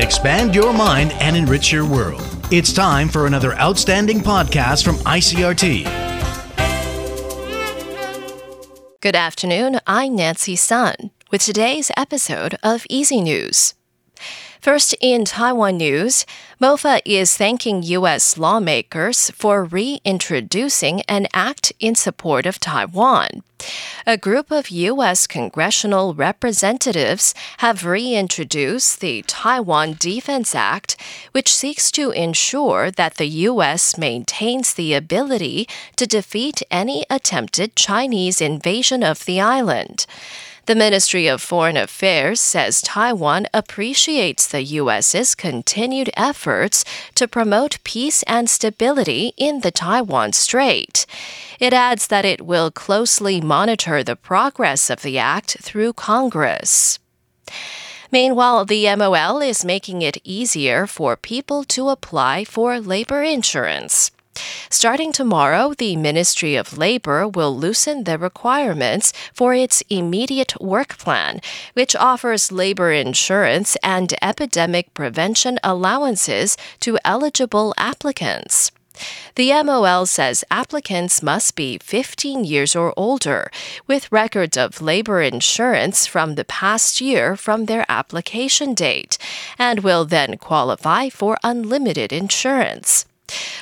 Expand your mind and enrich your world. It's time for another outstanding podcast from ICRT. Good afternoon. I'm Nancy Sun with today's episode of Easy News. First, in Taiwan news, MOFA is thanking U.S. lawmakers for reintroducing an act in support of Taiwan. A group of U.S. congressional representatives have reintroduced the Taiwan Defense Act, which seeks to ensure that the U.S. maintains the ability to defeat any attempted Chinese invasion of the island. The Ministry of Foreign Affairs says Taiwan appreciates the U.S.'s continued efforts to promote peace and stability in the Taiwan Strait. It adds that it will closely monitor the progress of the act through Congress. Meanwhile, the MOL is making it easier for people to apply for labor insurance. Starting tomorrow, the Ministry of Labor will loosen the requirements for its immediate work plan, which offers labor insurance and epidemic prevention allowances to eligible applicants. The MOL says applicants must be 15 years or older, with records of labor insurance from the past year from their application date, and will then qualify for unlimited insurance.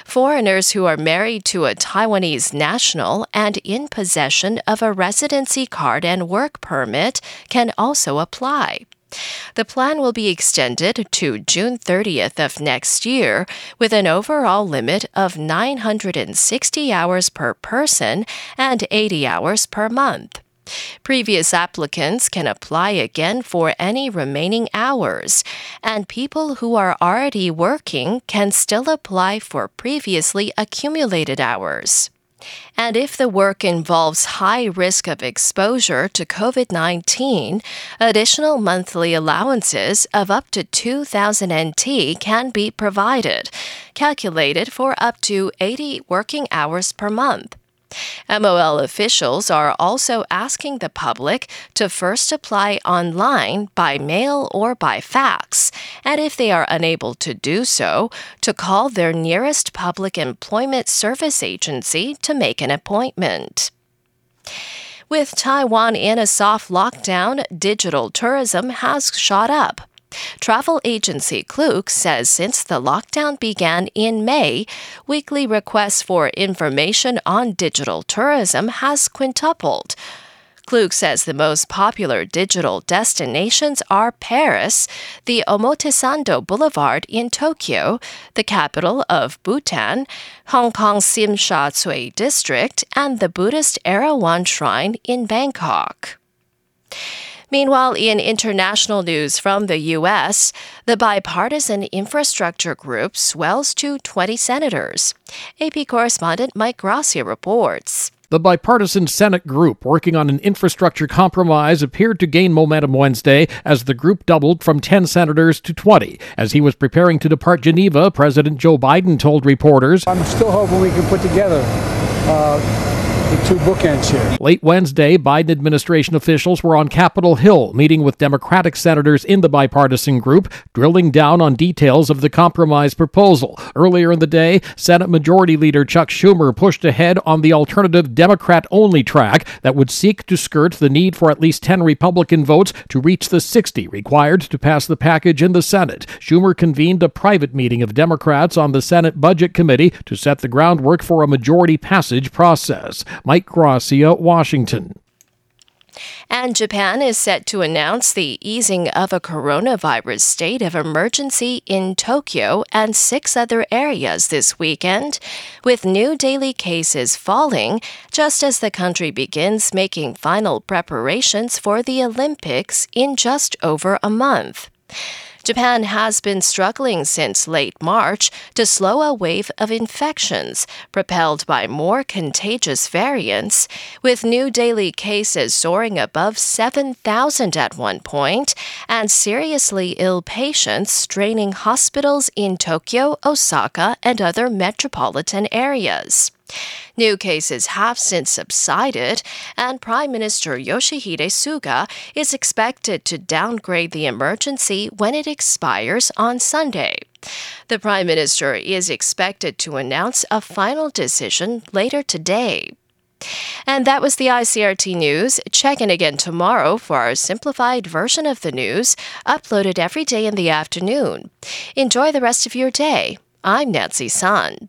Foreigners who are married to a Taiwanese national and in possession of a residency card and work permit can also apply. The plan will be extended to June 30th of next year with an overall limit of 960 hours per person and 80 hours per month. Previous applicants can apply again for any remaining hours, and people who are already working can still apply for previously accumulated hours. And if the work involves high risk of exposure to COVID 19, additional monthly allowances of up to 2,000 NT can be provided, calculated for up to 80 working hours per month. MOL officials are also asking the public to first apply online by mail or by fax, and if they are unable to do so, to call their nearest public employment service agency to make an appointment. With Taiwan in a soft lockdown, digital tourism has shot up. Travel agency Klook says since the lockdown began in May, weekly requests for information on digital tourism has quintupled. Klook says the most popular digital destinations are Paris, the Omotesando Boulevard in Tokyo, the capital of Bhutan, Hong Kong's Tsim Sha Tsui district, and the Buddhist Erawan Shrine in Bangkok. Meanwhile, in international news from the U.S., the bipartisan infrastructure group swells to 20 senators. AP correspondent Mike Gracia reports. The bipartisan Senate group working on an infrastructure compromise appeared to gain momentum Wednesday as the group doubled from 10 senators to 20. As he was preparing to depart Geneva, President Joe Biden told reporters I'm still hoping we can put together uh, the two bookends here. Late Wednesday, Biden administration officials were on Capitol Hill meeting with Democratic senators in the bipartisan group, drilling down on details of the compromise proposal. Earlier in the day, Senate Majority Leader Chuck Schumer pushed ahead on the alternative Democrat only track that would seek to skirt the need for at least 10 Republican votes to reach the 60 required to pass the package in the Senate. Schumer convened a private meeting of Democrats on the Senate Budget Committee to set the groundwork for a majority passage process. Mike Gracia, Washington. And Japan is set to announce the easing of a coronavirus state of emergency in Tokyo and six other areas this weekend, with new daily cases falling just as the country begins making final preparations for the Olympics in just over a month. Japan has been struggling since late March to slow a wave of infections propelled by more contagious variants, with new daily cases soaring above 7,000 at one point and seriously ill patients straining hospitals in Tokyo, Osaka, and other metropolitan areas. New cases have since subsided, and Prime Minister Yoshihide Suga is expected to downgrade the emergency when it expires on Sunday. The Prime Minister is expected to announce a final decision later today. And that was the ICRT news. Check in again tomorrow for our simplified version of the news, uploaded every day in the afternoon. Enjoy the rest of your day. I'm Nancy Sun.